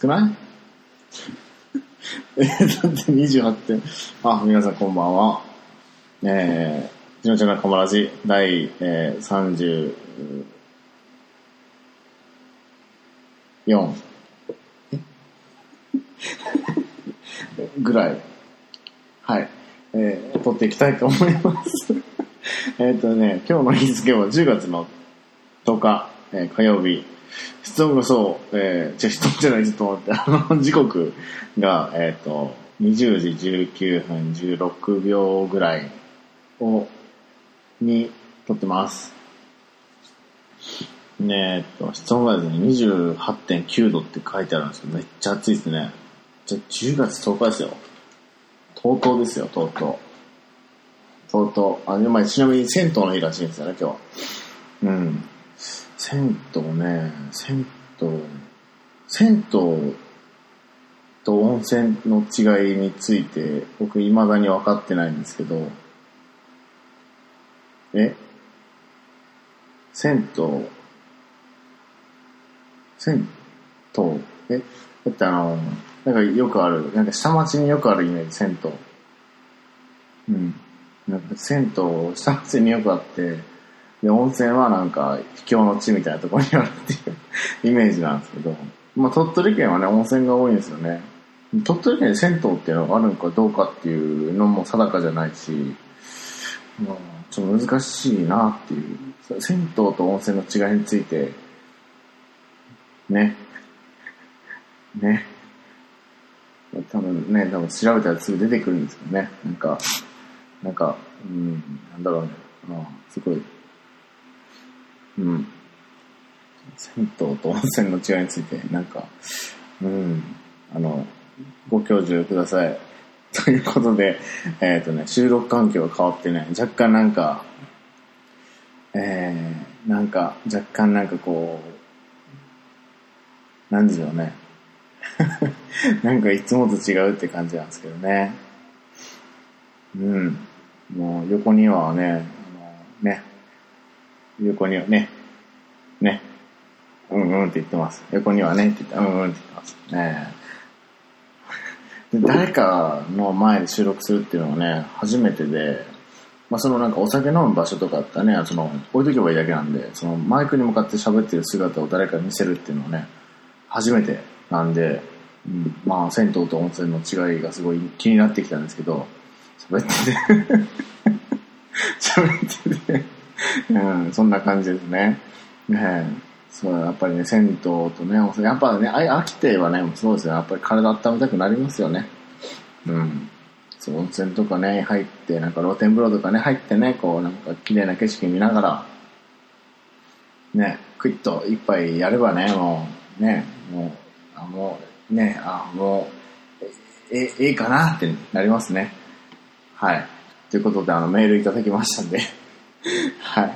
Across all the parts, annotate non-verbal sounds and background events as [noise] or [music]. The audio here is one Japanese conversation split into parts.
少ない？[laughs] えー、だって28点。あ、皆さんこんばんは。えー、じのちゃんのかまらじ、第、えー、30、4ぐらい、はい、えー、撮っていきたいと思います。[laughs] えっとね、今日の日付は10月の10日、えー火曜日、質問がそう、えー、じゃ質問じゃない、ちょっと待って、あの、時刻が、えっ、と、20時19分16秒ぐらいを、に撮ってます。ねえっと、室温がですね、28.9度って書いてあるんですけど、めっちゃ暑いですね。じゃ、10月10日ですよ。とうとうですよ、とうとう。とうとう。あ、でまあちなみに銭湯の日らしいんですよね、今日。うん。銭湯ね、銭湯、銭湯と温泉の違いについて、僕未だに分かってないんですけど、え？銭湯、銭湯、え？だってあの、なんかよくある、なんか下町によくあるイメージ、銭湯。うん。なんか銭湯、下町によくあって、で、温泉はなんか、秘境の地みたいなところにあるっていうイメージなんですけど、まあ鳥取県はね、温泉が多いんですよね。鳥取県に銭湯っていうのがあるのかどうかっていうのも定かじゃないし、まあ、ちょっと難しいなっていう。銭湯と温泉の違いについて、ね。ね。多分ね、多分調べたらすぐ出てくるんですよね。なんか、なんか、うん、なんだろうね。あすごい。うん。銭湯と温泉の違いについて、なんか、うん、あの、ご教授ください。[laughs] ということで、えっ、とね、収録環境が変わってね、若干なんか、えー、なんか、若干なんかこう、なんでしょうね。[laughs] なんかいつもと違うって感じなんですけどね。うん。もう横にはね、あのね、横にはね、ね、うんうんって言ってます。横にはねって言って、うんうんって言ってます。ね。で誰かの前で収録するっていうのはね、初めてで、まあそのなんかお酒飲む場所とかあったらね、その置いとけばいいだけなんで、そのマイクに向かって喋ってる姿を誰かに見せるっていうのはね、初めてなんで、うん、まあ銭湯と温泉の違いがすごい気になってきたんですけど、喋ってて、[laughs] 喋ってて、うん、そんな感じですね。ねえそう、やっぱりね、銭湯とね、やっぱね、あ飽きてはね、そうですよ。やっぱり体温めたくなりますよね。うん。そう、温泉とかね、入って、なんか露天風呂とかね、入ってね、こう、なんか綺麗な景色見ながら、ね、クイッと一杯やればね、もう、ね、もう、あ、もう、ね、あ、もう、え、え、ええかなってなりますね。はい。ということで、あの、メールいただきましたんで、[laughs] はい。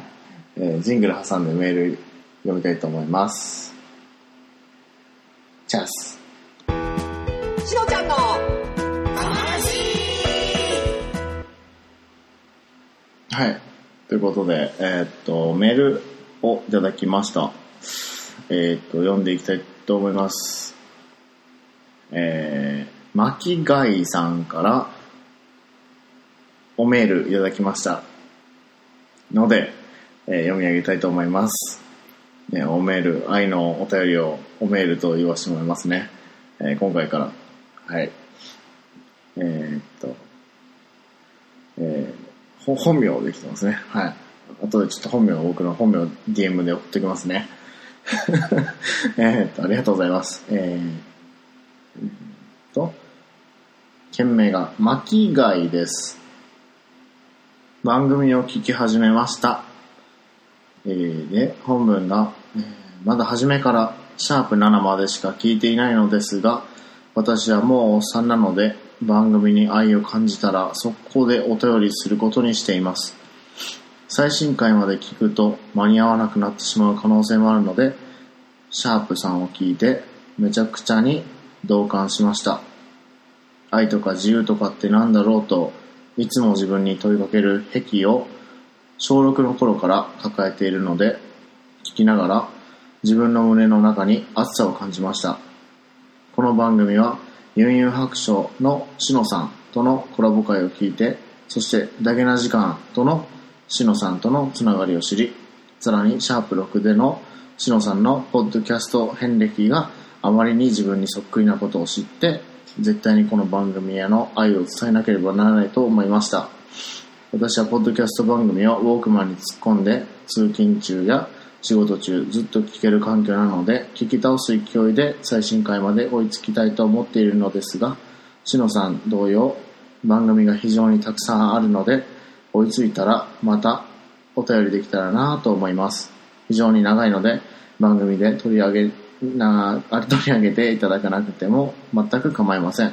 えージングル挟んでメール読みたいと思います。チャス。しのちゃんのはい。ということで、えーっと、メールをいただきました。えーっと、読んでいきたいと思います。えー、巻貝さんから、おメールいただきました。ので、えー読み上げたいと思います。ね、おメール、愛のお便りをおメールと言わせてもらいますね。えー今回から。はい。えーっと、えー本名できてますね。はい。あとでちょっと本名、僕の本名 DM で送っておきますね。[laughs] えっと、ありがとうございます。えーえーっと、件名が、巻貝です。番組を聞き始めました。えーで、本文が、えーまだ初めからシャープ7までしか聞いていないのですが、私はもうおっさんなので、番組に愛を感じたら速攻でお便りすることにしています。最新回まで聞くと間に合わなくなってしまう可能性もあるので、シャープさんを聞いてめちゃくちゃに同感しました。愛とか自由とかってなんだろうといつも自分に問いかける癖を小6の頃から抱えているので聞きながら自分の胸の中に熱さを感じました。この番組は、ユンユン白書のしのさんとのコラボ会を聞いて、そして、ダゲな時間とのしのさんとのつながりを知り、さらに、シャープ6でのしのさんのポッドキャスト遍歴があまりに自分にそっくりなことを知って、絶対にこの番組への愛を伝えなければならないと思いました。私はポッドキャスト番組をウォークマンに突っ込んで通勤中や仕事中ずっと聞ける環境なので聞き倒す勢いで最新回まで追いつきたいと思っているのですがしのさん同様番組が非常にたくさんあるので追いついたらまたお便りできたらなと思います非常に長いので番組で取り上げなあ取り上げていただかなくても全く構いません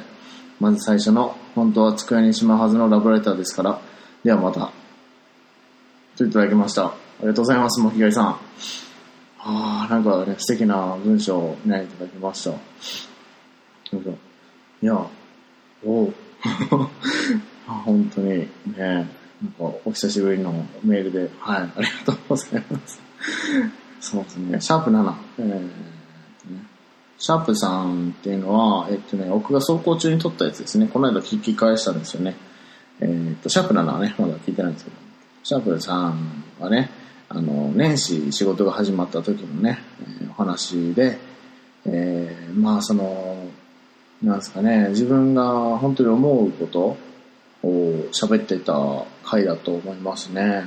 まず最初の本当は机にしまうはずのラブレターですからではまた。といただきました。ありがとうございます、もきがいさん。ああ、なんかね、素敵な文章をね、いただきました。いや、おう [laughs] あ本当にね、なんかお久しぶりのメールで、はい、ありがとうございます。そうですね、シャープ7。えーシャープさんっていうのは、えっとね、僕が走行中に撮ったやつですね。この間聞き返したんですよね。えーっと、シャープ7はね、まだ聞いてないんですけど、シャープさんはね、あの、年始仕事が始まった時のね、えーお話で、えーまあその、なんですかね、自分が本当に思うことを喋ってた回だと思いますね。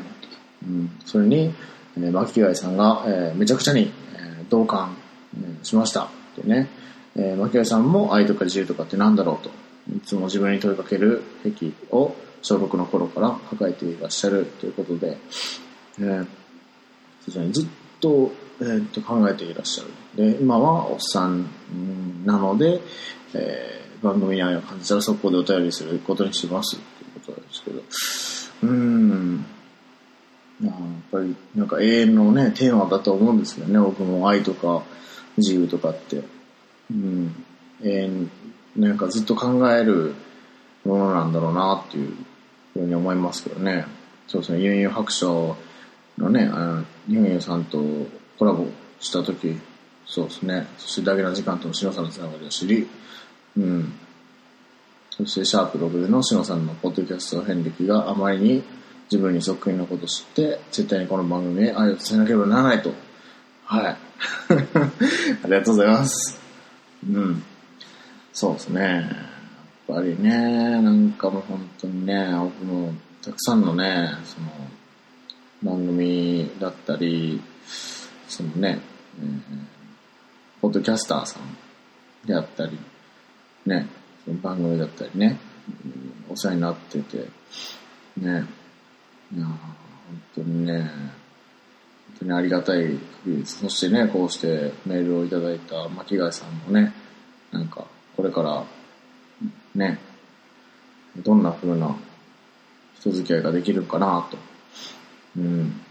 うん、それに、えー、巻貝さんが、えーめちゃくちゃに、えー同感、えーしました。でね、えー、巻貝さんも愛とか自由とかってなんだろうと、いつも自分に問いかける癖を小6の頃から抱えていらっしゃるということで、えーそうですねずっと,、えーっと考えていらっしゃる。で、今はおっさんうんなので、えー番組に愛を感じたらそこでお便りすることにしますということですけど、うーん。やっぱりなんか永遠のね、テーマだと思うんですけどね、僕も愛とか自由とかって。うん。永遠、なんかずっと考えるものなんだろうなっていうふうに思いますけどね。そうですね、ユンユン白書のね、あのユンユンさんとコラボした時、そうですね、そしてだけな時間との篠さんのつながりを知り、うん。そしてシャープ6での篠さんのポッドキャスト遍歴があまりに自分にそっくりなことを知って、絶対にこの番組へ愛を伝えなければならないと。はい。[laughs] ありがとうございます。うん。そうですね。やっぱりね、なんかもう本当にね、僕もたくさんのね、その、番組だったり、そのね、えーポッドキャスターさんであったり、ね、その番組だったりね、お世話になってて、ね、いや本当にね、本当にありがたい限りです。そしてね、こうしてメールをいただいた巻貝さんもね、なんか、これから、ね、どんな風な人付き合いができるかなと、うん、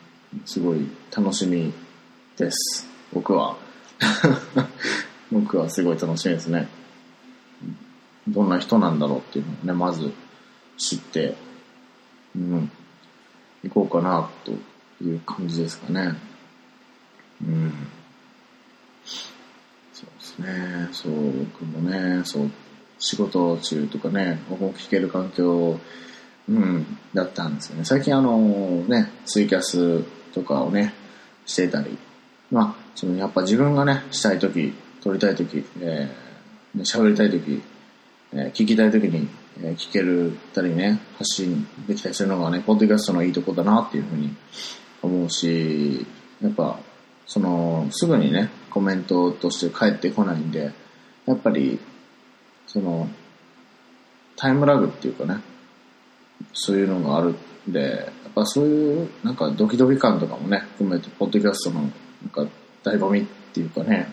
すごい楽しみです。僕は。[laughs] 僕はすごい楽しみですね。どんな人なんだろうっていうのをね、まず知って、うん、行こうかなという感じですかね。うん。そうですね。そう、僕もね、そう、仕事中とかね、僕も聞ける環境、うん、だったんですよね。最近あの、ね、ツイキャスとかをね、してたり、まあ、そのやっぱ自分がね、したいとき、撮りたいとき、えー、喋りたいとき、えー聞きたいときに、えー聞けるたりね、発信できたりするのがね、ポッドキャストのいいとこだなっていうふうに思うし、やっぱ、その、すぐにね、コメントとして返ってこないんで、やっぱり、その、タイムラグっていうかね、そういうのがあるんで、やっぱそういう、なんかドキドキ感とかもね、含めて、ポッドキャストの、なんか、醍醐味っていうかね、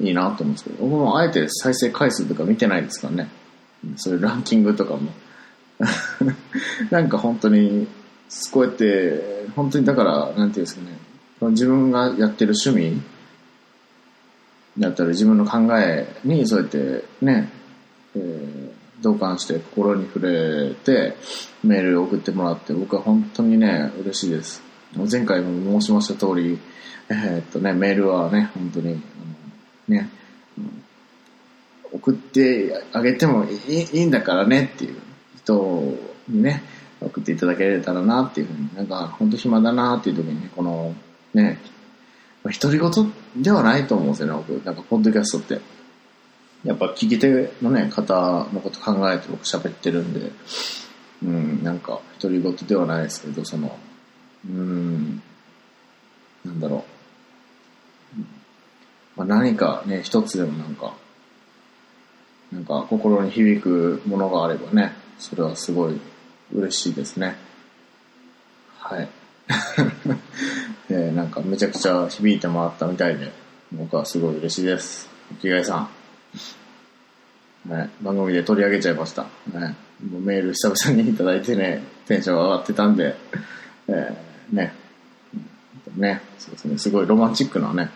いいなと思うんですけど、僕もあえて再生回数とか見てないですからね。そういうランキングとかも。[laughs] なんか本当に、こうやって、本当にだから、なんていうんですかね、自分がやってる趣味だったり自分の考えにそうやってね、えー同感して心に触れてメール送ってもらって僕は本当にね、嬉しいです。前回も申しました通り、えーっとね、メールはね、本当に、あのね、送ってあげてもいいいいんだからねっていう人にね、送っていただけたらなっていうふうに、なんか本当暇だなっていう時にね、このね、まあ独り言ではないと思うんですよね、僕。なんかポッドキャストって。やっぱ聞き手のね、方のこと考えて僕喋ってるんで、うん、なんか独り言ではないですけど、その、うん、なんだろう。まあ、何かね、一つでもなんか、なんか心に響くものがあればね、それはすごい嬉しいですね。はい。[laughs] えーなんかめちゃくちゃ響いてもらったみたいで、僕はすごい嬉しいです。着替えさん。ね、番組で取り上げちゃいました。ね、もうメール久々にいただいてね、テンション上がってたんで、えーね、ね、そうですね、すごいロマンチックなね、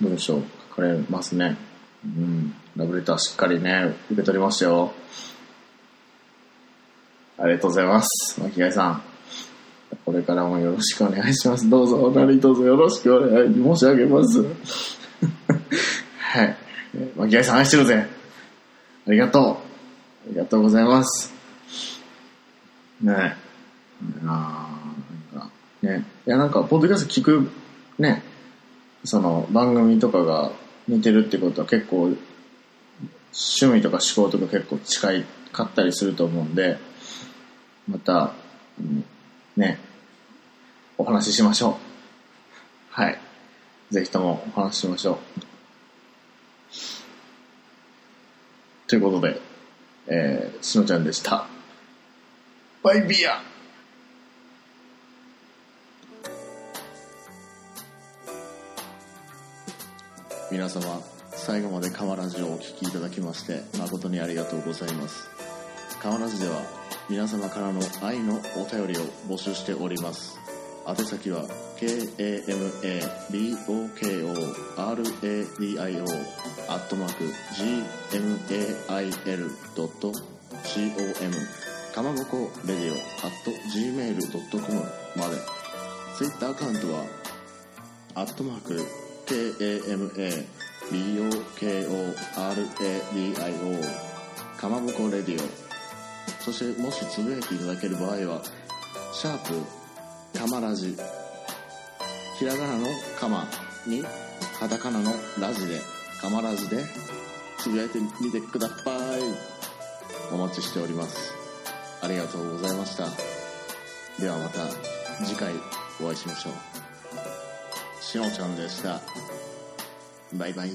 文章書かれますね。うん、ラブレターしっかりね、受け取りましたよ。ありがとうございます。巻貝さん。これからもよろしくお願いします。どうぞ、何卒よろしくお願い申し上げます。[laughs] はい。えー巻貝さん愛してるぜ。ありがとう。ありがとうございます。ねえ。あなんか、ね。いや、なんか、ポッドキャスト聞く、ね、その、番組とかが似てるってことは結構、趣味とか思考とか結構近いかったりすると思うんで、また、うんね、お話ししましょう。はい。ぜひともお話ししましょう。ということで、えー、しのちゃんでした。バイビア皆様、最後までカマラジをお聞きいただきまして、誠にありがとうございます。カマラジでは、皆様からの愛のお便りを募集しております。宛先は、k-a-m-a-b-o-k-o-r-a-d-i-o アットマーク gmail.com かまぼこレディオ at gmail.com までツイッターアカウントはアットマーク KAMABOKORADIO かまぼこレディオそしてもしつぶやいていただける場合はシャープかまラジひらがなのかまにカタカナのラジでかまラジでつぶやいてみてください。お待ちしております。ありがとうございました。ではまた次回お会いしましょう。しのちゃんでした。バイバイ。